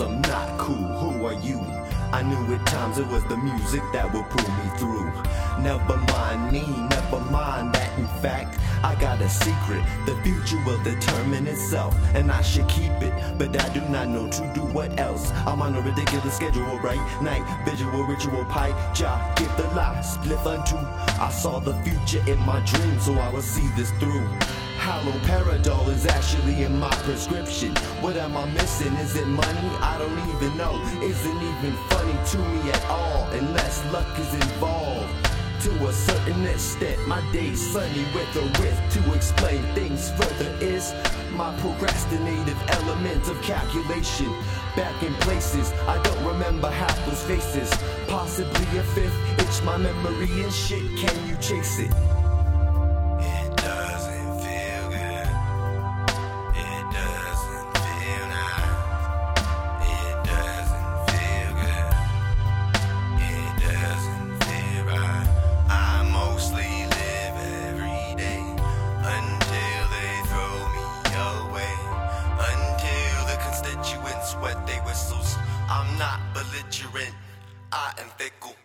I'm not cool. Who are you? I knew at times it was the music that would pull me through. Never mind me, never mind that. In fact, I got a secret. The future will determine itself, and I should keep it. But I do not know to do what else. I'm on a ridiculous schedule, right? Night, visual, ritual, pipe, job, give the lie, split unto. I saw the future in my dream, so I will see this through. Haloperidol is actually in my prescription. What am I missing? Is it money? I don't even know. Isn't even funny to me at all, unless luck is involved. To a certain extent, my day's sunny with a wit to explain things further is my procrastinative element of calculation. Back in places, I don't remember half those faces. Possibly a fifth, it's my memory and shit. Can you chase? It not belligerent. I am fickle.